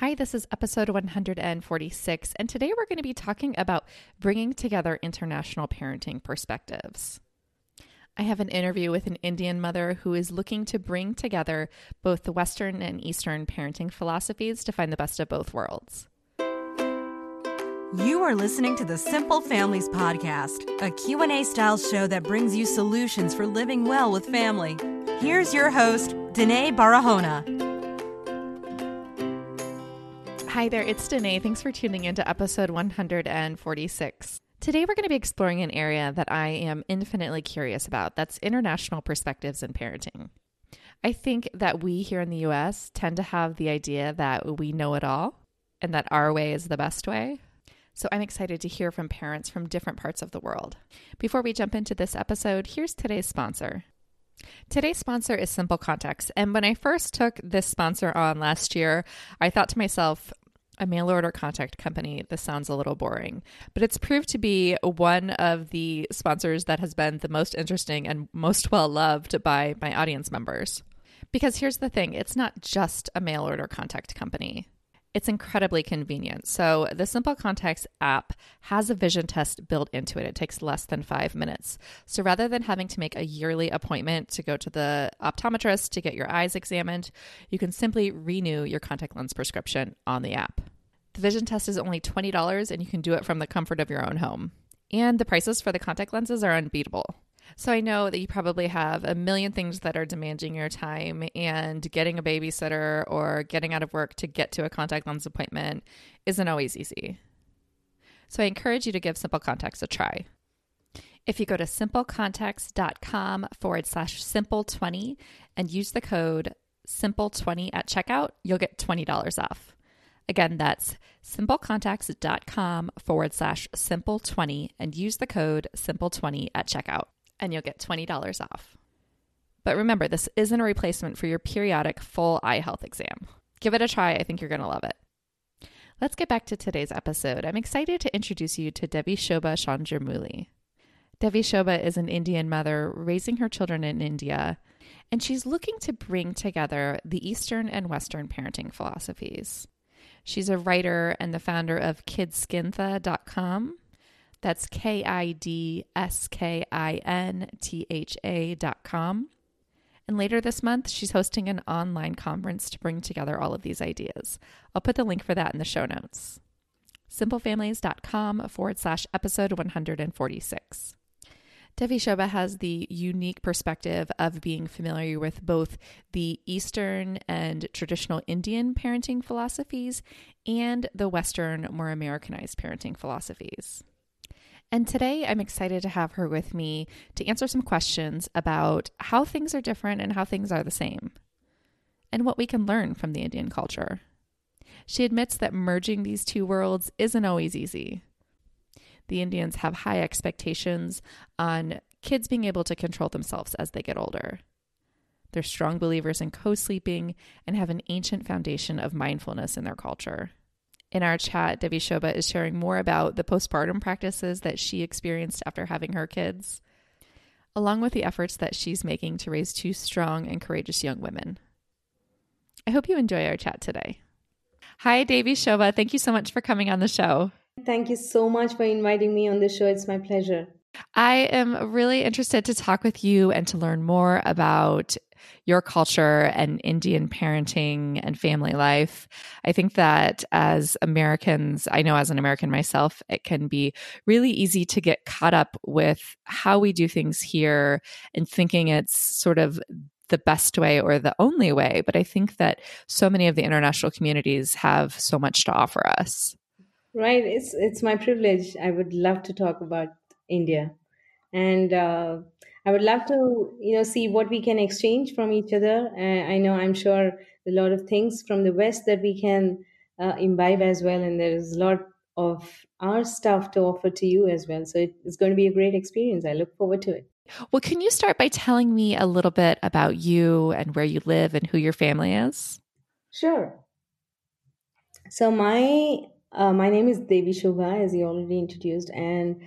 Hi, this is episode 146, and today we're going to be talking about bringing together international parenting perspectives. I have an interview with an Indian mother who is looking to bring together both the Western and Eastern parenting philosophies to find the best of both worlds. You are listening to the Simple Families podcast, a Q&A style show that brings you solutions for living well with family. Here's your host, Denaye Barahona. Hi there, it's Denaye. Thanks for tuning in to episode 146. Today, we're going to be exploring an area that I am infinitely curious about that's international perspectives in parenting. I think that we here in the US tend to have the idea that we know it all and that our way is the best way. So I'm excited to hear from parents from different parts of the world. Before we jump into this episode, here's today's sponsor. Today's sponsor is Simple Contacts. And when I first took this sponsor on last year, I thought to myself, a mail order contact company, this sounds a little boring, but it's proved to be one of the sponsors that has been the most interesting and most well loved by my audience members. Because here's the thing it's not just a mail order contact company. It's incredibly convenient. So, the Simple Contacts app has a vision test built into it. It takes less than five minutes. So, rather than having to make a yearly appointment to go to the optometrist to get your eyes examined, you can simply renew your contact lens prescription on the app. The vision test is only $20 and you can do it from the comfort of your own home. And the prices for the contact lenses are unbeatable. So I know that you probably have a million things that are demanding your time, and getting a babysitter or getting out of work to get to a contact lens appointment isn't always easy. So I encourage you to give Simple Contacts a try. If you go to simplecontacts.com forward slash simple20 and use the code simple20 at checkout, you'll get $20 off. Again, that's simplecontacts.com forward slash simple20 and use the code simple20 at checkout and you'll get $20 off. But remember, this isn't a replacement for your periodic full eye health exam. Give it a try. I think you're going to love it. Let's get back to today's episode. I'm excited to introduce you to Devi Shobha Chandramouli. Devi Shobha is an Indian mother raising her children in India, and she's looking to bring together the Eastern and Western parenting philosophies. She's a writer and the founder of kidskintha.com, that's K I D S K I N T H A dot com. And later this month, she's hosting an online conference to bring together all of these ideas. I'll put the link for that in the show notes. Simplefamilies.com forward slash episode 146. Devi Shobha has the unique perspective of being familiar with both the Eastern and traditional Indian parenting philosophies and the Western, more Americanized parenting philosophies. And today I'm excited to have her with me to answer some questions about how things are different and how things are the same, and what we can learn from the Indian culture. She admits that merging these two worlds isn't always easy. The Indians have high expectations on kids being able to control themselves as they get older. They're strong believers in co sleeping and have an ancient foundation of mindfulness in their culture. In our chat, Devi Shobha is sharing more about the postpartum practices that she experienced after having her kids, along with the efforts that she's making to raise two strong and courageous young women. I hope you enjoy our chat today. Hi, Devi Shobha. Thank you so much for coming on the show. Thank you so much for inviting me on the show. It's my pleasure. I am really interested to talk with you and to learn more about your culture and Indian parenting and family life. I think that as Americans, I know as an American myself, it can be really easy to get caught up with how we do things here and thinking it's sort of the best way or the only way. But I think that so many of the international communities have so much to offer us. Right. It's it's my privilege. I would love to talk about India. And uh, I would love to, you know, see what we can exchange from each other. Uh, I know I'm sure a lot of things from the West that we can uh, imbibe as well, and there is a lot of our stuff to offer to you as well. So it's going to be a great experience. I look forward to it. Well, can you start by telling me a little bit about you and where you live and who your family is? Sure. So my uh, my name is Devi Shobha, as you already introduced, and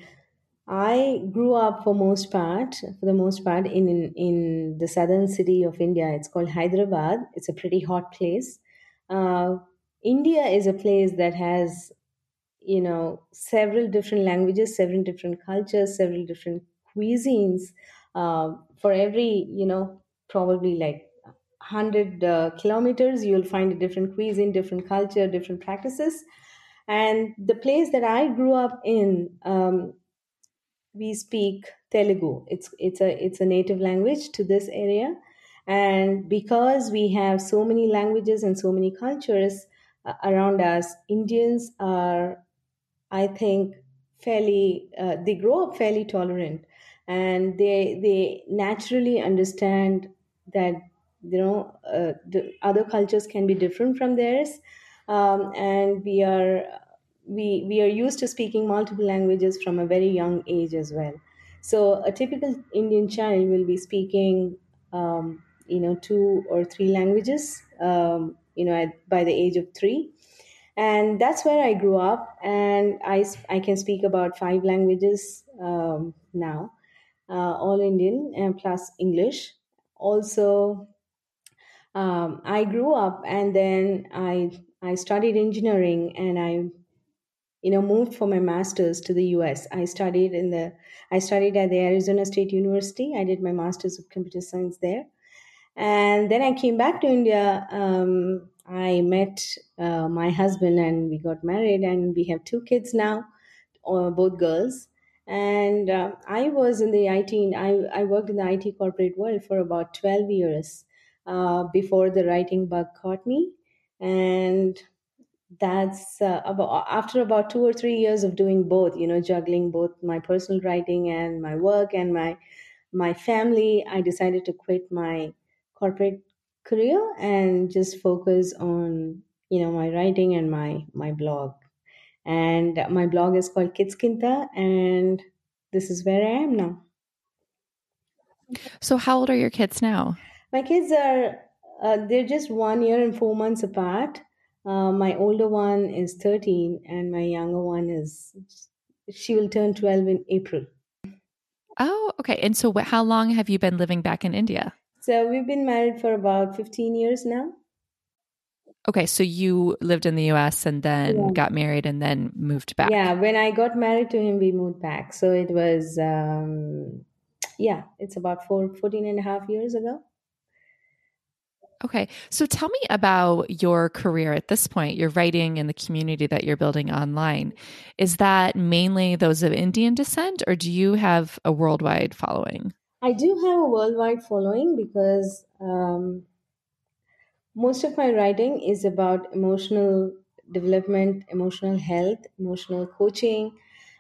I grew up for most part, for the most part, in, in, in the southern city of India. It's called Hyderabad. It's a pretty hot place. Uh, India is a place that has, you know, several different languages, several different cultures, several different cuisines. Uh, for every, you know, probably like 100 uh, kilometers, you'll find a different cuisine, different culture, different practices. And the place that I grew up in, um, we speak Telugu. It's it's a it's a native language to this area, and because we have so many languages and so many cultures uh, around us, Indians are, I think, fairly uh, they grow up fairly tolerant, and they they naturally understand that you know uh, the other cultures can be different from theirs, um, and we are we we are used to speaking multiple languages from a very young age as well. So a typical Indian child will be speaking, um, you know, two or three languages, um, you know, at, by the age of three, and that's where I grew up. And I I can speak about five languages um, now, uh, all Indian and plus English. Also, um, I grew up and then I I studied engineering and I you know moved for my masters to the us i studied in the i studied at the arizona state university. I did my masters of computer science there. And then i came back to india. Um, i met uh, my husband and we got married and we have two kids now uh, both girls. And uh, i was in the it I, I worked in the it corporate world for about 12 years uh, before the writing bug caught me. And that's uh, about after about two or three years of doing both you know juggling both my personal writing and my work and my my family i decided to quit my corporate career and just focus on you know my writing and my my blog. And my blog is called kidskintha and this is where i am now. So how old are your kids now? My kids are uh, they're just one year and four months apart uh, my older one is 13 and my younger one is she will turn 12 in april. Oh okay. And so wh- how long have you been living back in india? So we've been married for about 15 years now. Okay so you lived in the us and then yeah. got married and then moved back. Yeah when i got married to him we moved back. So it was um, yeah it's about four, 14 and a half years ago Okay. So tell me about your career at this point, your writing and the community that you're building online. Is that mainly those of Indian descent, or do you have a worldwide following? I do have a worldwide following because um, most of my writing is about emotional development, emotional health, emotional coaching.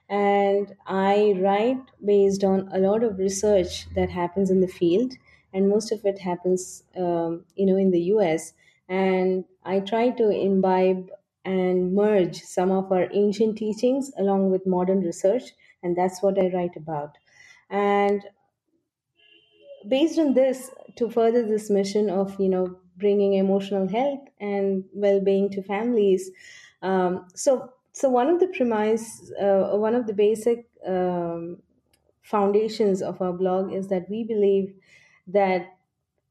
And I write based on a lot of research that happens in the field and most of it happens um, you know in the us and i try to imbibe and merge some of our ancient teachings along with modern research and that's what i write about. And based on this to further this mission of you know bringing emotional health and well-being to families um, so so one of the premise uh, one of the basic um, foundations of our blog is that we believe that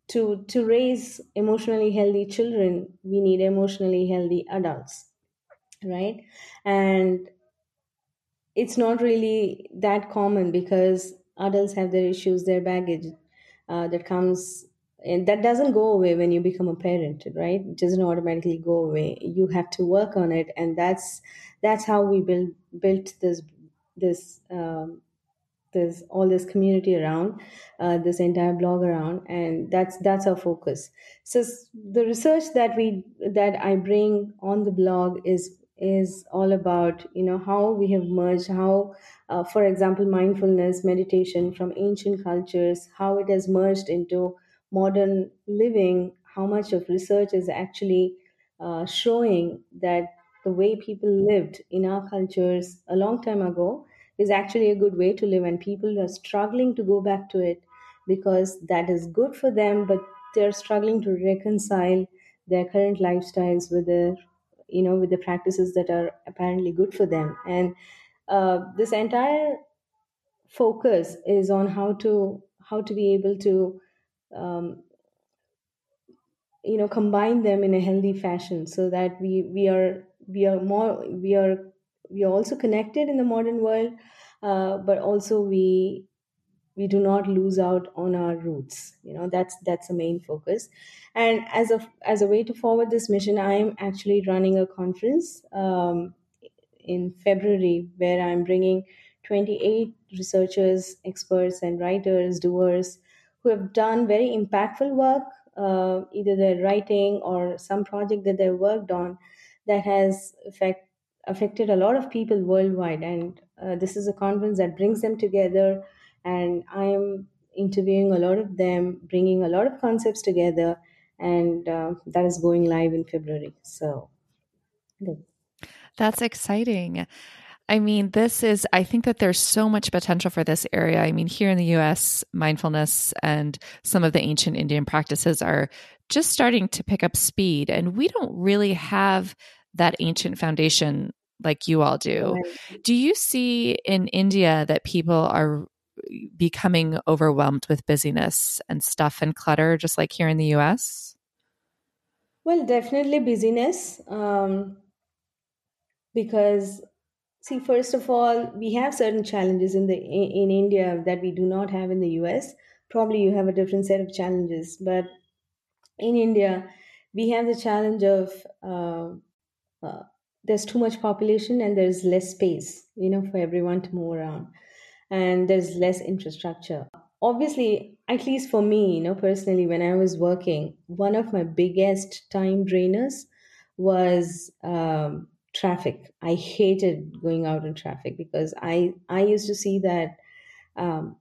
to to raise emotionally healthy children we need emotionally healthy adults right? And it's not really that common because adults have their issues their baggage uh, that comes and that doesn't go away when you become a parent right? It doesn't automatically go away. You have to work on it and that's that's how we build built this this um, there's all this community around uh, this entire blog around and that's that's our focus. So the research that we that i bring on the blog is is all about you know how we have merged how uh, for example mindfulness meditation from ancient cultures how it has merged into modern living how much of research is actually uh, showing that the way people lived in our cultures a long time ago is actually a good way to live and people are struggling to go back to it because that is good for them but they're struggling to reconcile their current lifestyles with the you know with the practices that are apparently good for them. And uh, this entire focus is on how to how to be able to um, you know combine them in a healthy fashion so that we we are we are more we are we are also connected in the modern world uh, but also we we do not lose out on our roots you know that's that's the main focus. And as a as a way to forward this mission i am actually running a conference um, in february where i'm bringing 28 researchers experts and writers doers who have done very impactful work uh, either their writing or some project that they worked on that has affect, affected a lot of people worldwide. And uh, this is a conference that brings them together. And I am interviewing a lot of them, bringing a lot of concepts together. And uh, that is going live in February. So that's exciting. I mean, this is, I think that there's so much potential for this area. I mean, here in the US, mindfulness and some of the ancient Indian practices are just starting to pick up speed. And we don't really have that ancient foundation like you all do. Right. Do you see in India that people are becoming overwhelmed with busyness and stuff and clutter, just like here in the US? Well, definitely busyness. Um, because see first of all we have certain challenges in the in india that we do not have in the us probably you have a different set of challenges but in india we have the challenge of uh, uh, there's too much population and there's less space you know for everyone to move around and there's less infrastructure obviously at least for me you know personally when i was working one of my biggest time drainers was um, traffic. I hated going out in traffic because I I used to see that um,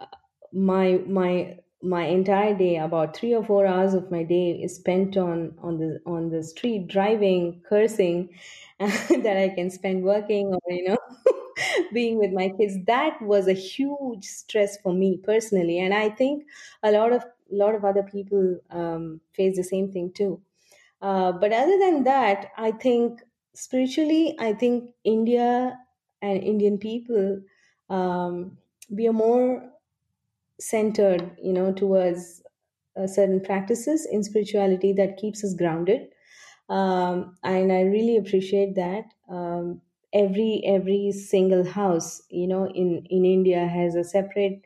uh, my my my entire day about three or four hours of my day is spent on on the on the street driving cursing that i can spend working or you know being with my kids. That was a huge stress for me personally. And i think a lot of a lot of other people um, face the same thing too. Uh, but other than that i think spiritually, I think India and Indian people, um, we are more centered, you know, towards uh, certain practices in spirituality that keeps us grounded. Um, and I really appreciate that. Um, every every single house, you know, in in India has a separate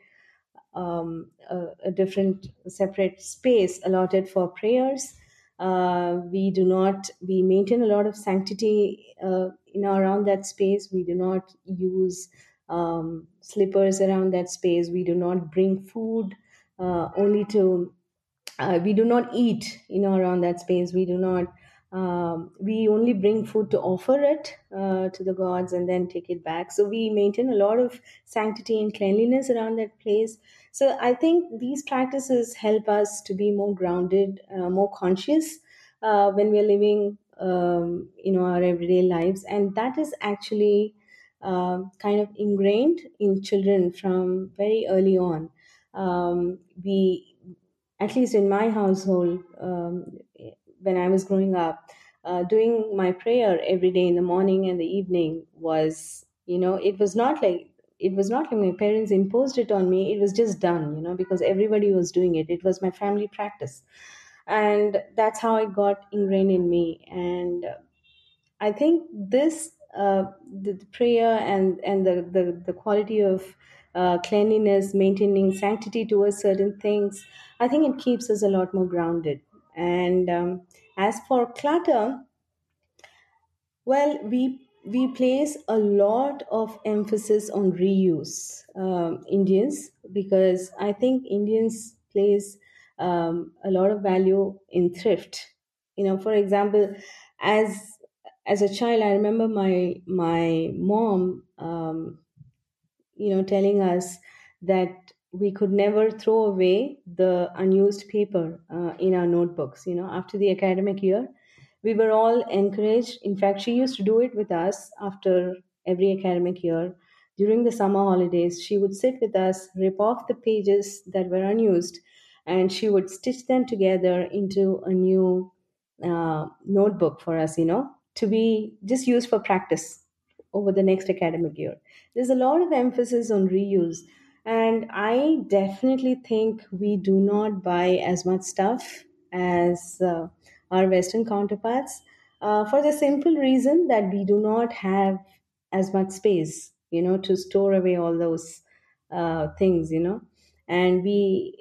um, a, a, different separate space allotted for prayers uh, we do not we maintain a lot of sanctity uh, in around that space we do not use um, slippers around that space. We do not bring food uh, only to uh, we do not eat you know around that space. We do not um, we only bring food to offer it uh, to the gods and then take it back. So we maintain a lot of sanctity and cleanliness around that place. So I think these practices help us to be more grounded, uh, more conscious uh, when we're living, um, you know, our everyday lives, and that is actually uh, kind of ingrained in children from very early on. Um, we, at least in my household, um, when I was growing up, uh, doing my prayer every day in the morning and the evening was, you know, it was not like it was not like my parents imposed it on me. It was just done you know because everybody was doing it. It was my family practice. And that's how it got ingrained in me. And i think this uh, the, the, prayer and and the the, the quality of uh, cleanliness maintaining sanctity towards certain things i think it keeps us a lot more grounded. And um, as for clutter well we we place a lot of emphasis on reuse um, indians because i think indians place um, a lot of value in thrift. You know for example as as a child i remember my my mom um, you know telling us that we could never throw away the unused paper uh, in our notebooks you know after the academic year we were all encouraged. In fact, she used to do it with us after every academic year. During the summer holidays, she would sit with us, rip off the pages that were unused, and she would stitch them together into a new uh, notebook for us, you know, to be just used for practice over the next academic year. There's a lot of emphasis on reuse. And I definitely think we do not buy as much stuff as uh, our Western counterparts uh, for the simple reason that we do not have as much space, you know, to store away all those uh, things, you know, and we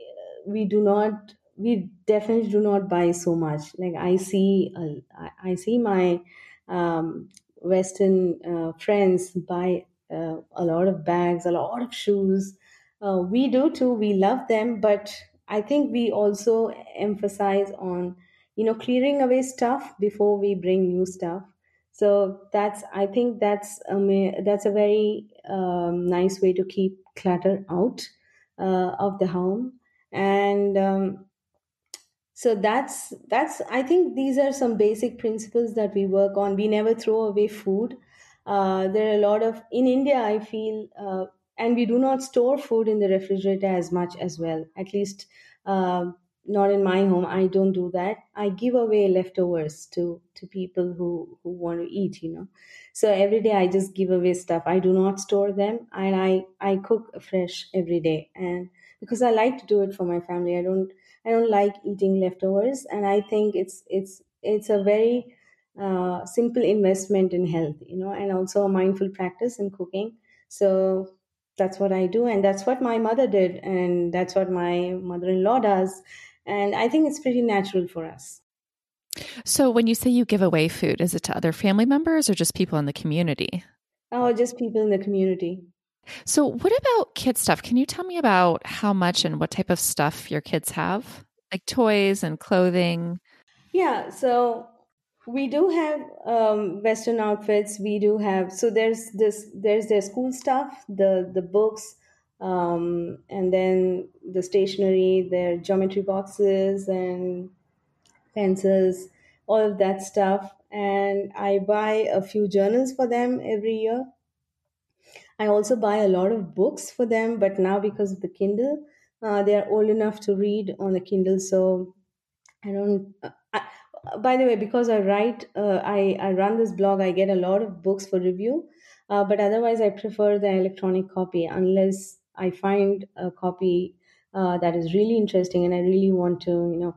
we do not we definitely do not buy so much. Like I see, uh, I see my um, Western uh, friends buy uh, a lot of bags, a lot of shoes. Uh, we do too. We love them, but I think we also emphasize on you know clearing away stuff before we bring new stuff. So that's I think that's a that's a very um, nice way to keep clutter out uh, of the home and. Um, so that's that's i think these are some basic principles that we work on. We never throw away food. Uh, there are a lot of in india i feel uh, and we do not store food in the refrigerator as much as well. At least uh, not in my home. I don't do that. I give away leftovers to to people who who want to eat you know. So every day i just give away stuff. I do not store them and i i cook fresh every day. And because i like to do it for my family. I don't I don't like eating leftovers, and I think it's it's it's a very uh, simple investment in health, you know, and also a mindful practice in cooking. So that's what I do, and that's what my mother did, and that's what my mother-in-law does, and I think it's pretty natural for us. So when you say you give away food, is it to other family members or just people in the community? Oh, just people in the community. So, what about kid stuff? Can you tell me about how much and what type of stuff your kids have? Like toys and clothing? Yeah, so we do have um, Western outfits. We do have so there's this there's their school stuff, the the books, um, and then the stationery, their geometry boxes and pencils, all of that stuff. And I buy a few journals for them every year I also buy a lot of books for them, but now because of the Kindle, uh, they are old enough to read on the Kindle. So I don't. Uh, I, by the way, because I write, uh, I I run this blog. I get a lot of books for review, uh, but otherwise, I prefer the electronic copy unless I find a copy uh, that is really interesting and I really want to, you know,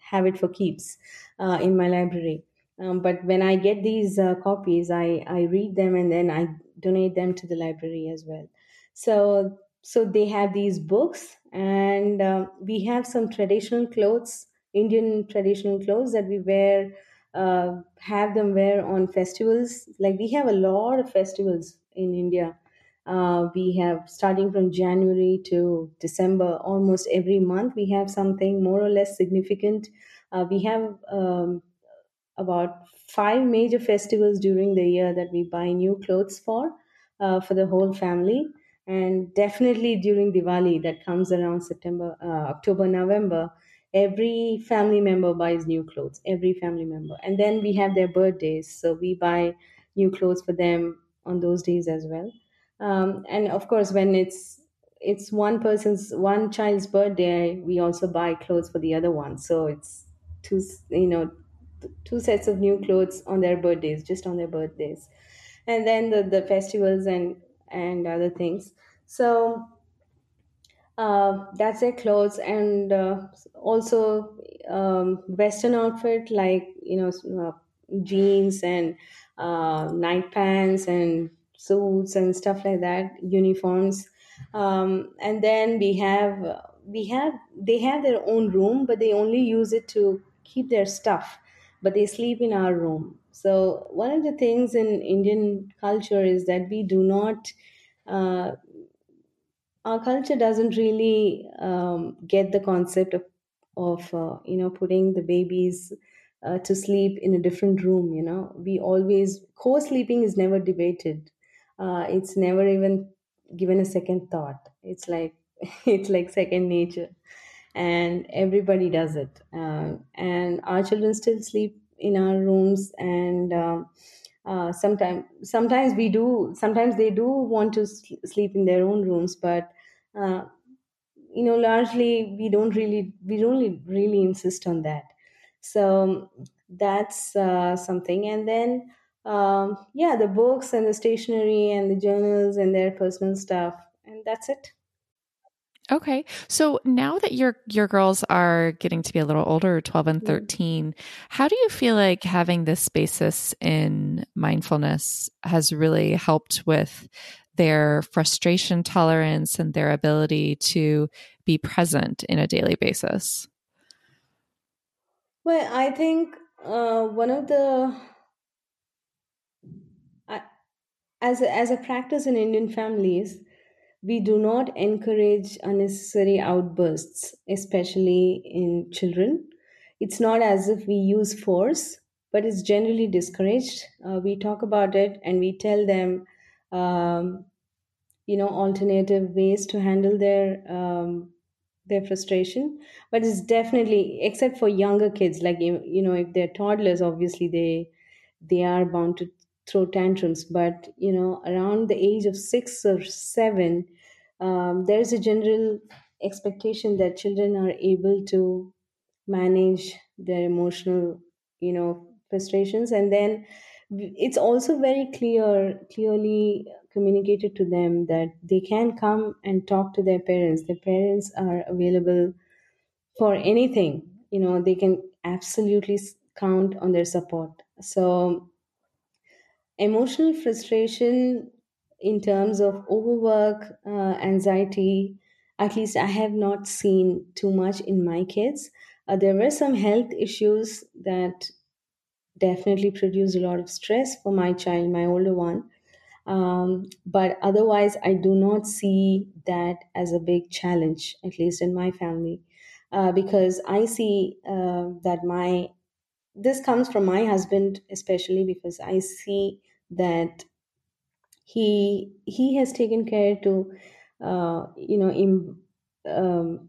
have it for keeps uh, in my library. Um, but when I get these copies, I, I read them and then I donate them to the library as well. So so they have these books, and uh, we have some traditional clothes, Indian traditional clothes that we wear, uh, have them wear on festivals. Like we have a lot of festivals in India. Uh, we have starting from January to December, almost every month, we have something more or less significant. Uh, we have um, about five major festivals during the year that we buy new clothes for uh, for the whole family. And definitely during diwali that comes around september uh, october november every family member buys new clothes every family member. And then we have their birthdays so we buy new clothes for them on those days as well. Um, and of course when it's it's one person's one child's birthday we also buy clothes for the other one. So it's two you know two sets of new clothes on their birthdays, just on their birthdays, and then the, the festivals and and other things. So uh, that's their clothes, and uh, also um, Western outfit like you know uh, jeans and uh, night pants and suits and stuff like that, uniforms. Um, and then we have we have they have their own room, but they only use it to keep their stuff but they sleep in our room. So, one of the things in Indian culture is that we do not, uh, our culture doesn't really um, get the concept of, of uh, you know, putting the babies uh, to sleep in a different room. You know, we always, co sleeping is never debated, uh, it's never even given a second thought. It's like, it's like second nature and everybody does it. Uh, and our children still sleep in our rooms, and um, uh, sometimes sometimes we do. Sometimes they do want to sleep in their own rooms, but uh, you know, largely we don't really we don't really, insist on that. So that's uh, something, and then. Um, yeah, the books and the stationery and the journals and their personal stuff, and that's it. Okay. So now that your your girls are getting to be a little older, 12 and 13, how do you feel like having this basis in mindfulness has really helped with their frustration tolerance and their ability to be present in a daily basis? Well, I think uh, one of the I as a, as a practice in Indian families, we do not encourage unnecessary outbursts, especially in children. It's not as if we use force, but it's generally discouraged. Uh, we talk about it and we tell them, um, you know, alternative ways to handle their um, their frustration. But it's definitely, except for younger kids, like you know, if they're toddlers, obviously they they are bound to throw tantrums. But you know, around the age of six or seven, um, there's a general expectation that children are able to manage their emotional you know frustrations. And then it's also very clear clearly communicated to them that they can come and talk to their parents. Their parents are available for anything. You know they can absolutely count on their support. So emotional frustration in terms of overwork, uh, anxiety, at least I have not seen too much in my kids. Uh, there were some health issues that definitely produced a lot of stress for my child, my older one. Um, but otherwise, I do not see that as a big challenge, at least in my family, uh, because I see uh, that my this comes from my husband, especially because I see that he he has taken care to uh, you know um,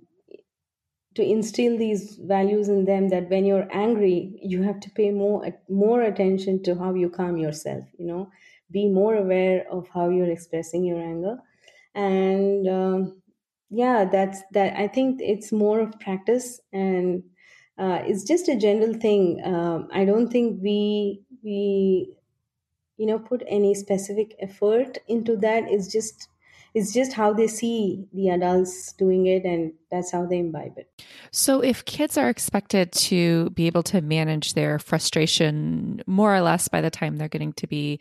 to instill these values in them that when you're angry you have to pay more more attention to how you calm yourself you know? Be more aware of how you're expressing your anger. And um, yeah that's that i think it's more of practice and uh, it's just a general thing. Um, i don't think we we you know put any specific effort into that. It's just it's just how they see the adults doing it and that's how they imbibe it. So if kids are expected to be able to manage their frustration more or less by the time they're getting to be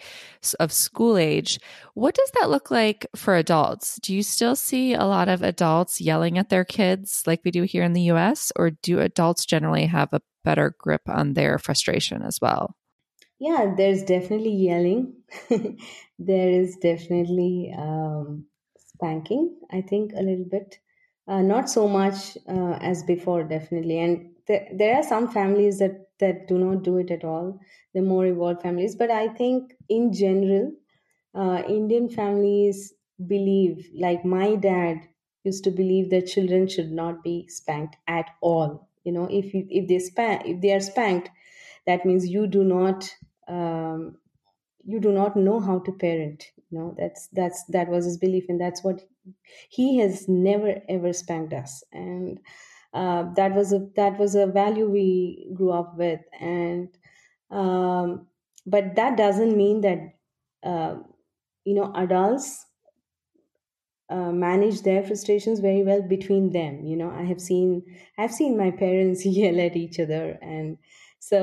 of school age what does that look like for adults? Do you still see a lot of adults yelling at their kids like we do here in the US or do adults generally have a better grip on their frustration as well yeah, there's definitely yelling. there is definitely um, spanking, I think, a little bit. Uh, not so much uh, as before, definitely. And th- there are some families that, that do not do it at all, the more evolved families. But I think, in general, uh, Indian families believe, like my dad used to believe that children should not be spanked at all. You know, if you, if they spank, if they are spanked, that means you do not um, you do not know how to parent you know? That's that's that was his belief and that's what he has never ever spanked us. And uh, that was a that was a value we grew up with. And um, but that doesn't mean that uh, you know adults uh, manage their frustrations very well between them you know? I have seen i've seen my parents yell at each other and so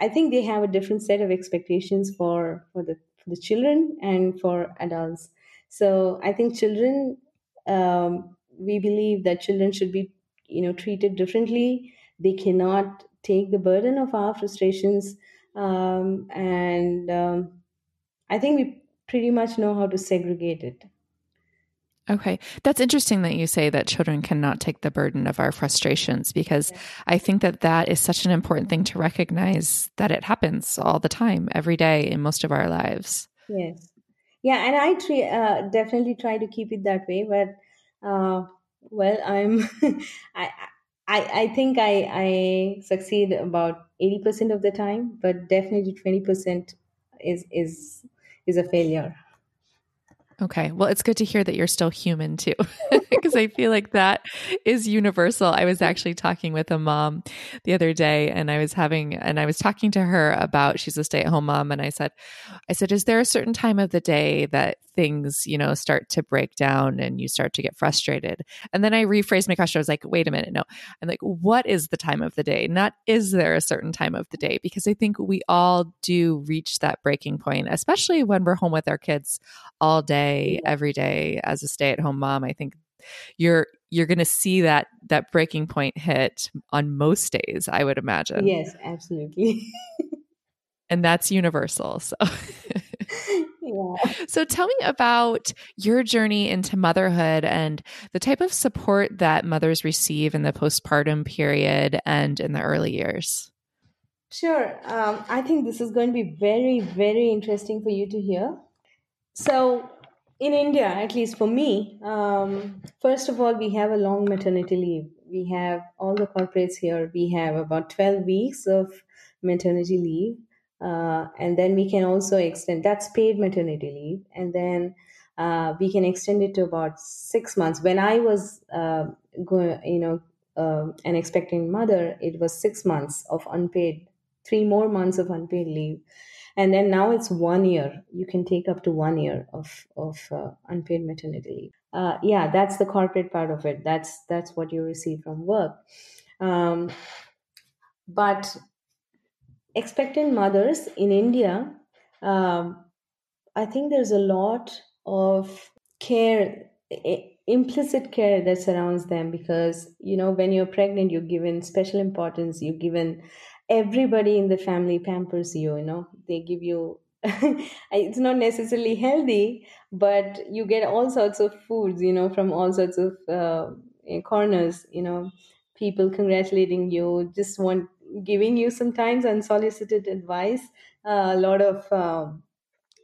I think they have a different set of expectations for for the for the children and for adults. So I think children, um, we believe that children should be you know treated differently. They cannot take the burden of our frustrations, um, and um, I think we pretty much know how to segregate it. Okay. That's interesting that you say that children cannot take the burden of our frustrations because I think that that is such an important thing to recognize that it happens all the time, every day in most of our lives. Yes. Yeah. And I tre- uh, definitely try to keep it that way. But, uh, well, I'm, I, I, I think I, I succeed about 80% of the time, but definitely 20% is, is, is a failure. Okay. Well, it's good to hear that you're still human too, because I feel like that is universal. I was actually talking with a mom the other day and I was having, and I was talking to her about, she's a stay at home mom. And I said, I said, is there a certain time of the day that things, you know, start to break down and you start to get frustrated. And then I rephrased my question. I was like, wait a minute, no. I'm like, what is the time of the day? Not is there a certain time of the day? Because I think we all do reach that breaking point, especially when we're home with our kids all day, every day as a stay-at-home mom. I think you're you're going to see that that breaking point hit on most days i would imagine yes absolutely and that's universal so yeah. so tell me about your journey into motherhood and the type of support that mothers receive in the postpartum period and in the early years sure um, i think this is going to be very very interesting for you to hear so in India, at least for me, um, first of all, we have a long maternity leave. We have all the corporates here, we have about 12 weeks of maternity leave. Uh, and then we can also extend that's paid maternity leave. And then uh, we can extend it to about six months. When I was uh, going, you know, uh, an expecting mother, it was six months of unpaid, three more months of unpaid leave. And then now it's one year. You can take up to one year of of uh, unpaid maternity leave. Uh, yeah that's the corporate part of it. That's that's what you receive from work. Um, but expectant mothers in india um, i think there's a lot of care implicit care that surrounds them because you know when you're pregnant you're given special importance you're given everybody in the family pampers you you know they give you it's not necessarily healthy but you get all sorts of foods you know from all sorts of uh, corners you know people congratulating you just want giving you sometimes unsolicited advice uh, a lot of uh,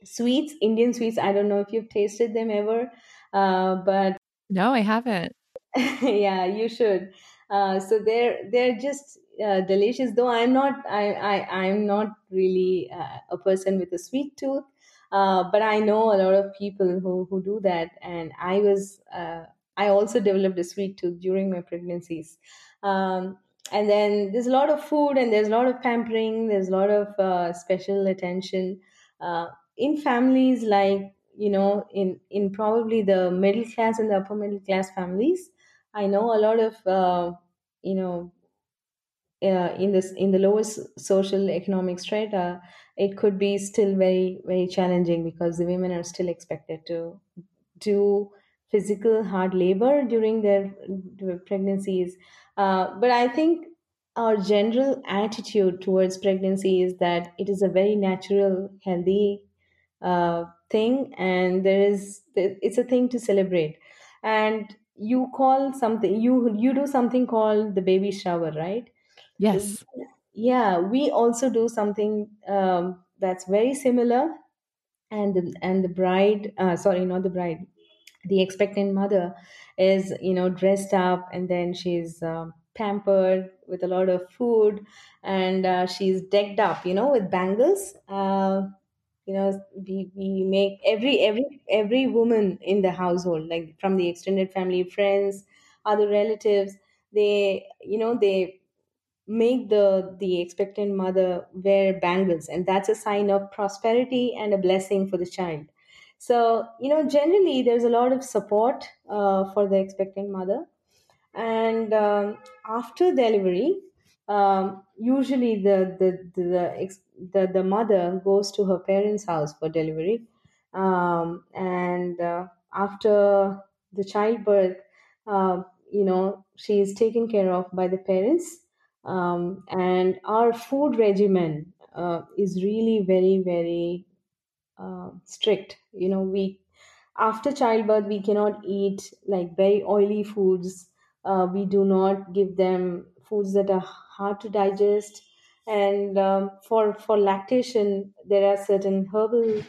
sweets indian sweets. I don't know if you've tasted them ever uh, but no i haven't. Yeah you should. Uh, so they're they're just uh, delicious. Though i'm not i, I i'm not really uh, a person with a sweet tooth uh, but i know a lot of people who who do that. And i was uh, i also developed a sweet tooth during my pregnancies. Um, and then there's a lot of food and there's a lot of pampering there's a lot of uh, special attention. Uh, in families like you know in in probably the middle class and the upper middle class families i know a lot of you know uh, in this in the lowest social economic strata it could be still very very challenging because the women are still expected to do physical hard labor during their, their pregnancies. Uh, but i think our general attitude towards pregnancy is that it is a very natural healthy uh, thing and there is it's a thing to celebrate. And you call something you you do something called the baby shower right? Yes. Yeah, we also do something um, that's very similar, and the, and the bride, uh, sorry, not the bride, the expectant mother is you know dressed up, and then she's um, pampered with a lot of food, and uh, she's decked up, you know, with bangles. Uh, you know, we, we make every every every woman in the household, like from the extended family, friends, other relatives, they you know they make the the expectant mother wear bangles and that's a sign of prosperity and a blessing for the child so you know generally there's a lot of support uh, for the expectant mother. And um, after delivery um, usually the the, the the the mother goes to her parents house for delivery. Um, and uh, after the childbirth uh, you know she is taken care of by the parents. Um, and our food regimen uh, is really very very uh, strict you know we after childbirth we cannot eat like very oily foods uh, we do not give them foods that are hard to digest and um, for for lactation there are certain herbal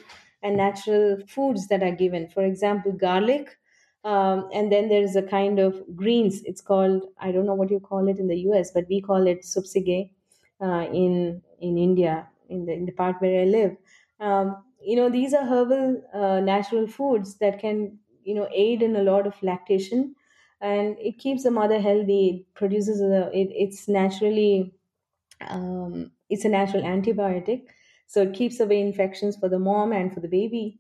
and natural foods that are given for example garlic um, and then there's a kind of greens. It's called I don't know what you call it in the U.S., but we call it subsige uh, in in India in the in the part where I live. Um, you know, these are herbal uh, natural foods that can you know aid in a lot of lactation, and it keeps the mother healthy. It produces a it, it's naturally um, it's a natural antibiotic, so it keeps away infections for the mom and for the baby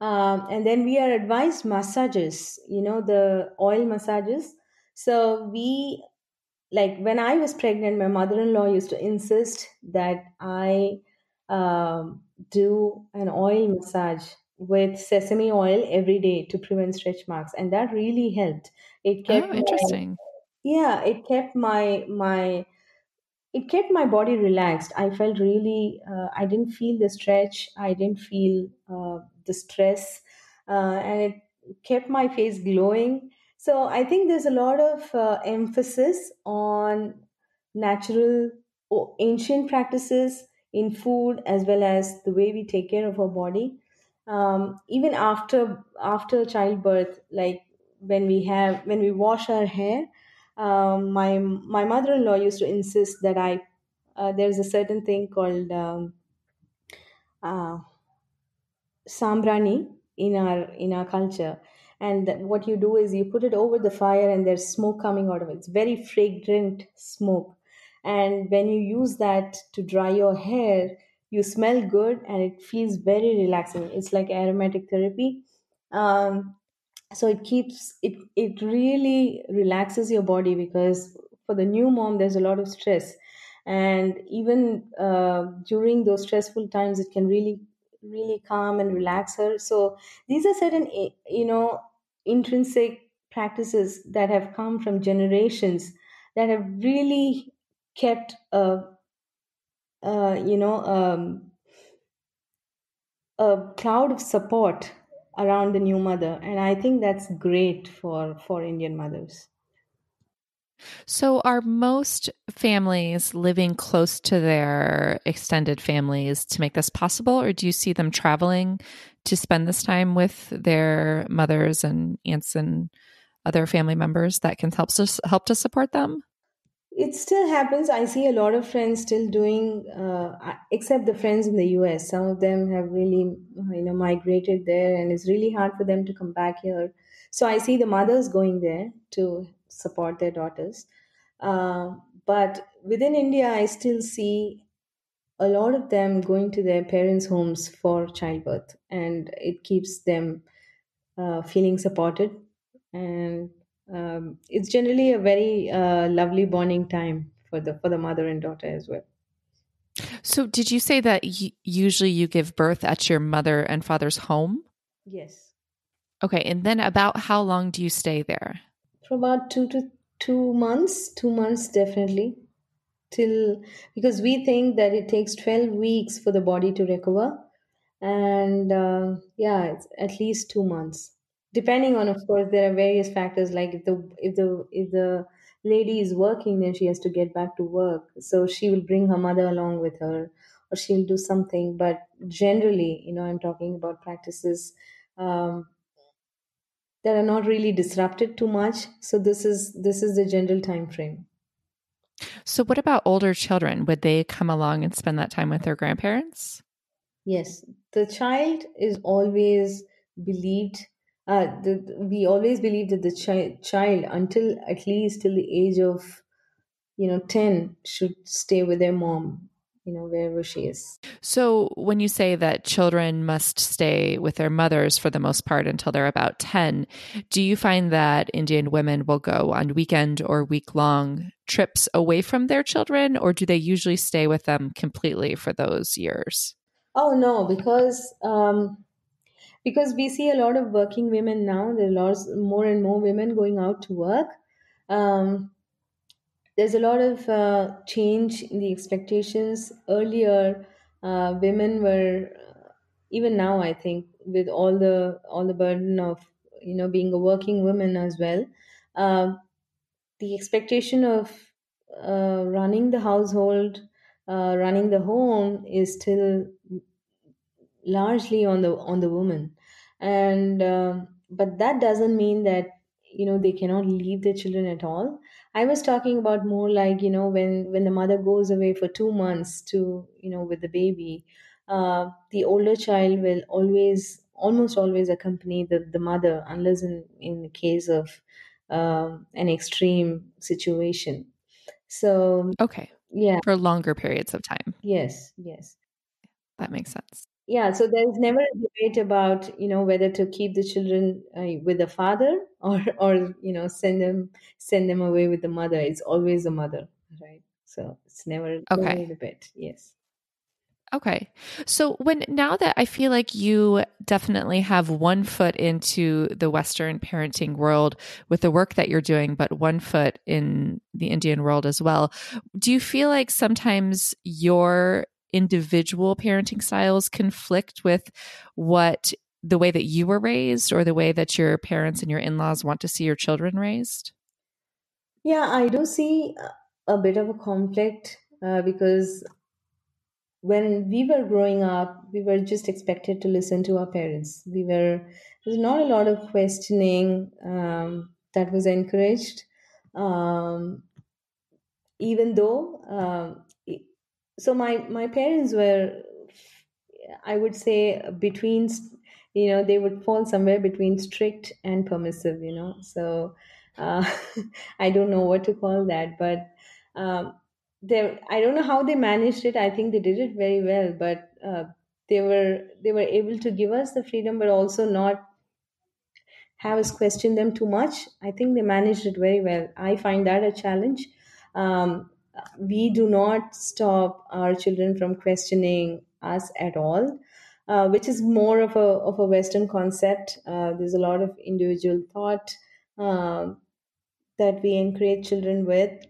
um, and then we are advised massages you know the oil massages so we like when i was pregnant my mother-in-law used to insist that i um, do an oil massage with sesame oil every day to prevent stretch marks and that really helped. It kept oh interesting. My, yeah it kept my my it kept my body relaxed. I felt really uh, i didn't feel the stretch i didn't feel uh, the stress uh, and it kept my face glowing. So i think there's a lot of uh, emphasis on natural ancient practices in food as well as the way we take care of our body. Um, even after after childbirth like when we have when we wash our hair um, my my mother-in-law used to insist that I uh, there's a certain thing called um, uh, sambrani in our in our culture, and what you do is you put it over the fire and there's smoke coming out of it. It's very fragrant smoke, and when you use that to dry your hair, you smell good and it feels very relaxing. It's like aromatic therapy. Um, so it keeps it it really relaxes your body because for the new mom there's a lot of stress and even uh, during those stressful times it can really really calm and relax her so these are certain eh, you know intrinsic practices that have come from generations that have really kept a, a you know um, a cloud of support around the new mother. And i think that's great for for indian mothers. So are most families living close to their extended families to make this possible? Or do you see them traveling to spend this time with their mothers and aunts and other family members that can help help to support them it still happens. I see a lot of friends still doing, uh, except the friends in the US. Some of them have really, you know, migrated there, and it's really hard for them to come back here. So I see the mothers going there to support their daughters. Uh, but within India, I still see a lot of them going to their parents' homes for childbirth, and it keeps them uh, feeling supported and um, it's generally a very uh, lovely bonding time for the for the mother and daughter as well. So, did you say that y- usually you give birth at your mother and father's home? Yes. Okay, and then about how long do you stay there? For about two to two months. Two months definitely, till because we think that it takes twelve weeks for the body to recover, and uh, yeah, it's at least two months depending on of course there are various factors like if the if the if the lady is working then she has to get back to work. So she will bring her mother along with her or she'll do something. But generally you know i'm talking about practices um, that are not really disrupted too much. So this is this is the general time frame. So what about older children? Would they come along and spend that time with their grandparents? Yes. The child is always believed uh, the, we always believe that the chi- child until at least till the age of you know 10 should stay with their mom you know wherever she is. So when you say that children must stay with their mothers for the most part until they're about 10 do you find that indian women will go on weekend or week long trips away from their children or do they usually stay with them completely for those years? Oh no because um, because we see a lot of working women now. There are lots more and more women going out to work. Um, there's a lot of uh, change in the expectations. Earlier, uh, women were even now. I think with all the all the burden of you know being a working woman as well, uh, the expectation of uh, running the household, uh, running the home is still largely on the on the woman and um, but that doesn't mean that you know they cannot leave their children at all. I was talking about more like you know when when the mother goes away for two months to you know with the baby uh, the older child will always almost always accompany the, the mother unless in in the case of um, an extreme situation. So okay. yeah. For longer periods of time. Yes yes. That makes sense yeah so there's never a debate about you know whether to keep the children uh, with the father or or you know send them send them away with the mother it's always the mother right so it's never, Okay. debate yes Okay. So when now that I feel like you definitely have one foot into the Western parenting world with the work that you're doing, but one foot in the Indian world as well, do you feel like sometimes your individual parenting styles conflict with what the way that you were raised or the way that your parents and your in-laws want to see your children raised? yeah i do see a bit of a conflict uh, because when we were growing up, we were just expected to listen to our parents. We were there's not a lot of questioning um, that was encouraged, um, even though. Um, so my my parents were, I would say, between. You know, they would fall somewhere between strict and permissive. You know, so uh, I don't know what to call that, but. Um, they I don't know how they managed it. I think they did it very well, but uh, they were they were able to give us the freedom, but also not have us question them too much. I think they managed it very well. I find that a challenge. Um, we do not stop our children from questioning us at all, uh, which is more of a of a Western concept. Uh, there's a lot of individual thought um, that we encourage children with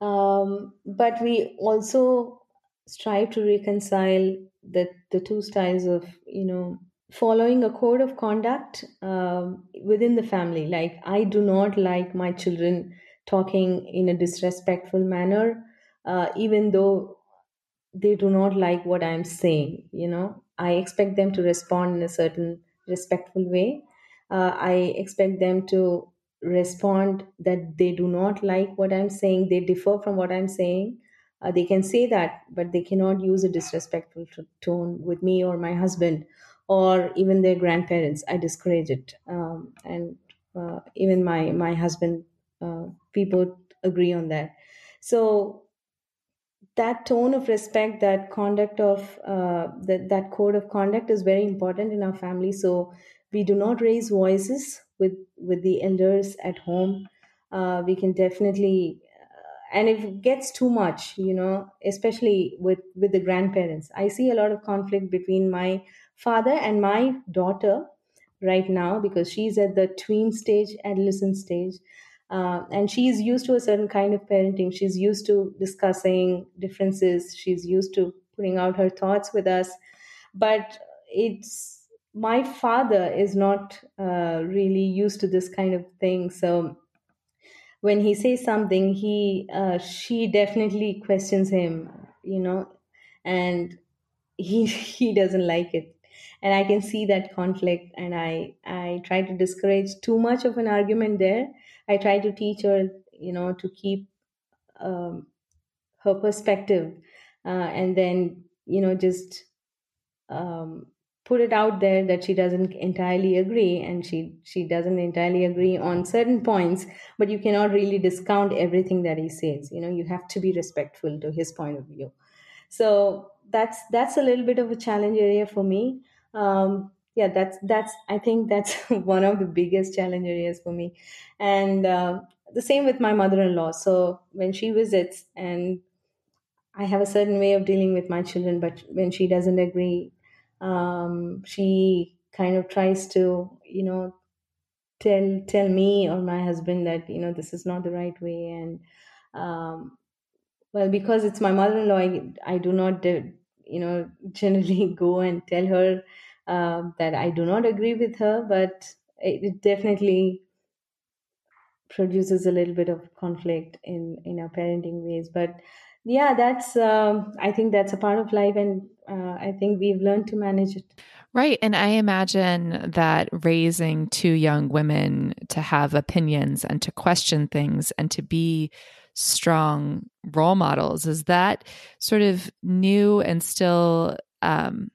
um, but we also strive to reconcile the the two styles of you know following a code of conduct um, within the family like i do not like my children talking in a disrespectful manner uh, even though they do not like what i'm saying you know? I expect them to respond in a certain respectful way. Uh, i expect them to respond that they do not like what i'm saying they differ from what i'm saying. Uh, they can say that but they cannot use a disrespectful t- tone with me or my husband or even their grandparents. I discourage it. Um, and uh, even my my husband uh, people agree on that. So that tone of respect that conduct of uh, that that code of conduct is very important in our family. So we do not raise voices with with the elders at home. Uh, we can definitely uh, and if it gets too much you know especially with with the grandparents. I see a lot of conflict between my father and my daughter right now because she's at the tween stage adolescent stage uh, and she's used to a certain kind of parenting. She's used to discussing differences. She's used to putting out her thoughts with us. But it's my father is not uh, really used to this kind of thing. So when he says something he uh, she definitely questions him you know and he he doesn't like it. And i can see that conflict and i i try to discourage too much of an argument there i try to teach her you know to keep um, her perspective uh, and then you know just um, put it out there that she doesn't entirely agree and she she doesn't entirely agree on certain points but you cannot really discount everything that he says. You know you have to be respectful to his point of view. So that's that's a little bit of a challenge area for me. Um, yeah that's that's i think that's one of the biggest challenge areas for me. And uh, the same with my mother-in-law. So when she visits and i have a certain way of dealing with my children but when she doesn't agree um, she kind of tries to you know tell tell me or my husband that you know this is not the right way. And um, well, because it's my mother-in-law, I, I do not, do, you know, generally go and tell her uh, that I do not agree with her, but it, it definitely produces a little bit of conflict in in our parenting ways. But yeah, that's um, I think that's a part of life, and uh, I think we've learned to manage it. Right. And I imagine that raising two young women to have opinions and to question things and to be strong role models is that sort of new and still um,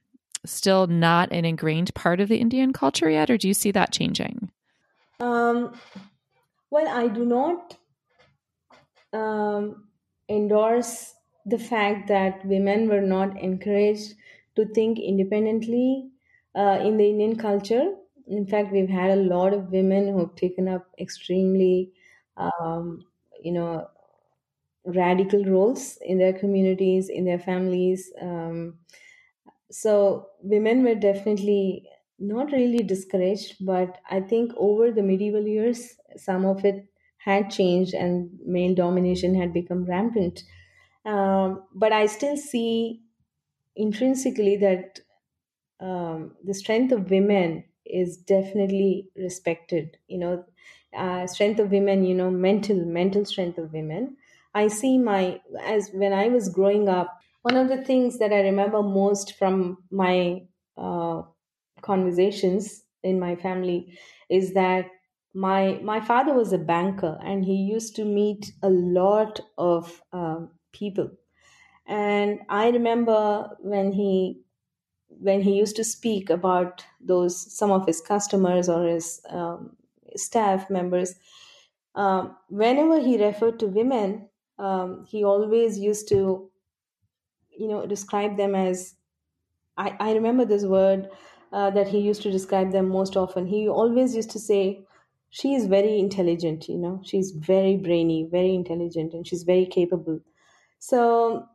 still not an ingrained part of the Indian culture yet, or do you see that changing? Um, well, I do not um, endorse the fact that women were not encouraged to think independently uh, in the Indian culture. In fact, we've had a lot of women who have taken up extremely, um, you know, radical roles in their communities, in their families. Um, so women were definitely not really discouraged, but I think over the medieval years, some of it had changed and male domination had become rampant. Um, but I still see intrinsically that um, the strength of women is definitely respected. You know, uh, strength of women. You know, mental mental strength of women. I see my as when I was growing up. One of the things that I remember most from my uh, conversations in my family is that my my father was a banker and he used to meet a lot of uh, people. And i remember when he when he used to speak about those some of his customers or his um, staff members um, whenever he referred to women um, he always used to you know describe them as i, I remember this word uh, that he used to describe them most often. He always used to say she is very intelligent you know. She's very brainy very intelligent and she's very capable. So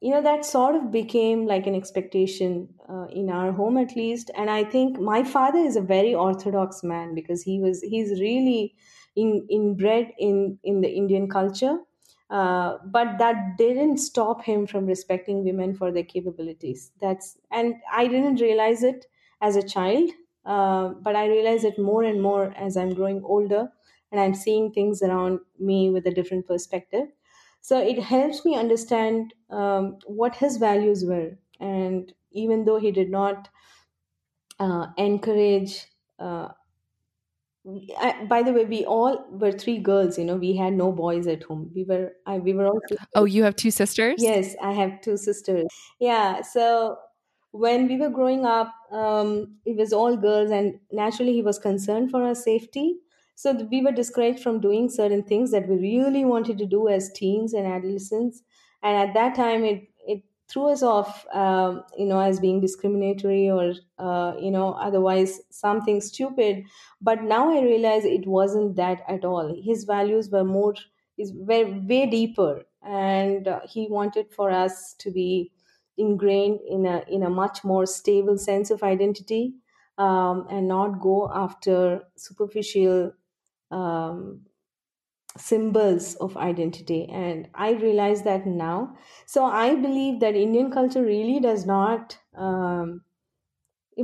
you know that sort of became like an expectation uh, in our home at least. And i think my father is a very orthodox man because he was he's really in inbred in in the indian culture uh, but that didn't stop him from respecting women for their capabilities. That's and i didn't realize it as a child uh, but i realize it more and more as i'm growing older and i'm seeing things around me with a different perspective. So it helps me understand um, what his values were. And even though he did not uh, encourage uh, I, by the way we all were three girls you know we had no boys at home. We were I, we were all oh you have two sisters? Yes i have two sisters. Yeah so when we were growing up um, it was all girls and naturally he was concerned for our safety. So we were discouraged from doing certain things that we really wanted to do as teens and adolescents. And at that time it it threw us off um, you know as being discriminatory or uh, you know otherwise something stupid. But now i realize it wasn't that at all. His values were more is way, way deeper. And uh, he wanted for us to be ingrained in a in a much more stable sense of identity um, and not go after superficial um, symbols of identity. And i realize that now. So i believe that indian culture really does not um,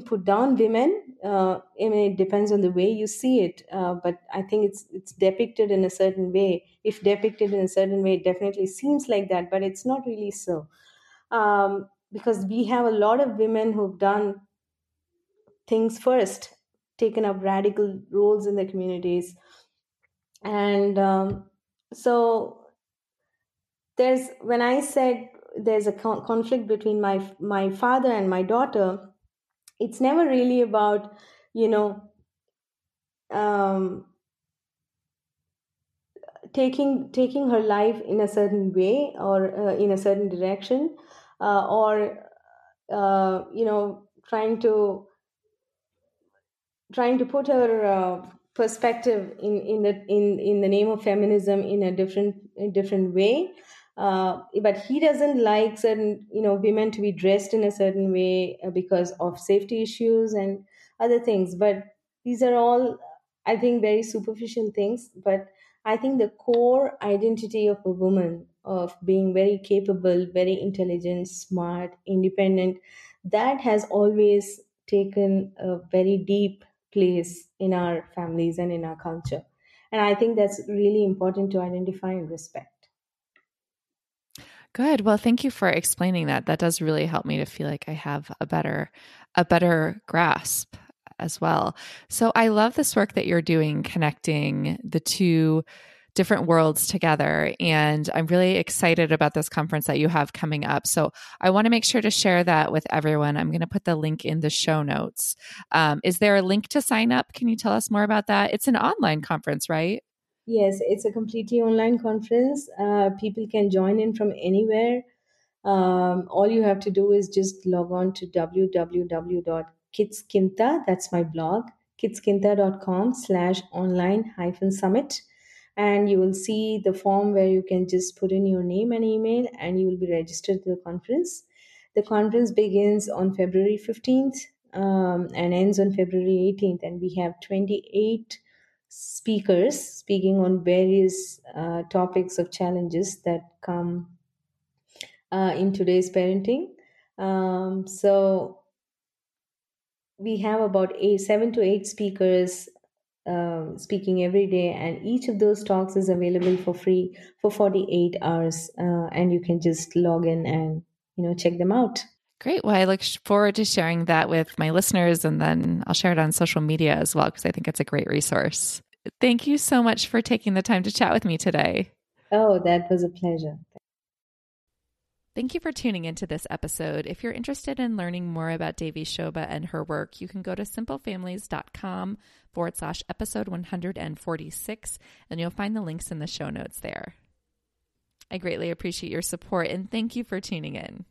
put down women uh, i mean it depends on the way you see it uh, but i think it's it's depicted in a certain way. If depicted in a certain way it definitely seems like that but it's not really so. Um, because we have a lot of women who've done things first taken up radical roles in the communities and um, so there's when i said there's a con- conflict between my my father and my daughter it's never really about you know um, taking taking her life in a certain way or uh, in a certain direction uh, or uh, you know trying to trying to put her uh, perspective in in the in in the name of feminism in a different a different way. Uh, but he doesn't like certain you know women to be dressed in a certain way uh, because of safety issues and other things. But these are all i think very superficial things. But i think the core identity of a woman of being very capable very intelligent smart independent that has always taken a very deep place in our families and in our culture. And I think that's really important to identify and respect. Good. Well, thank you for explaining that. That does really help me to feel like I have a better a better grasp as well. So I love this work that you're doing connecting the two different worlds together. And I'm really excited about this conference that you have coming up. So I want to make sure to share that with everyone. I'm going to put the link in the show notes. Um, is there a link to sign up? Can you tell us more about that? It's an online conference, right? Yes, it's a completely online conference. Uh, people can join in from anywhere. Um, all you have to do is just log on to www.kidskintha, that's my blog, kidskintha.com slash online hyphen summit. And you will see the form where you can just put in your name and email and you will be registered to the conference. The conference begins on February 15th um, and ends on February 18th. And we have 28 speakers speaking on various uh, topics of challenges that come uh, in today's parenting. Um, so we have about eight, seven to eight speakers um, speaking every day, and each of those talks is available for free for 48 hours, uh, and you can just log in and you know check them out. Great. Well, I look forward to sharing that with my listeners, and then I'll share it on social media as well because I think it's a great resource. Thank you so much for taking the time to chat with me today. Oh, that was a pleasure. Thank you for tuning into this episode. If you're interested in learning more about Devi Shobha and her work, you can go to simplefamilies.com forward slash episode 146, and you'll find the links in the show notes there. I greatly appreciate your support and thank you for tuning in.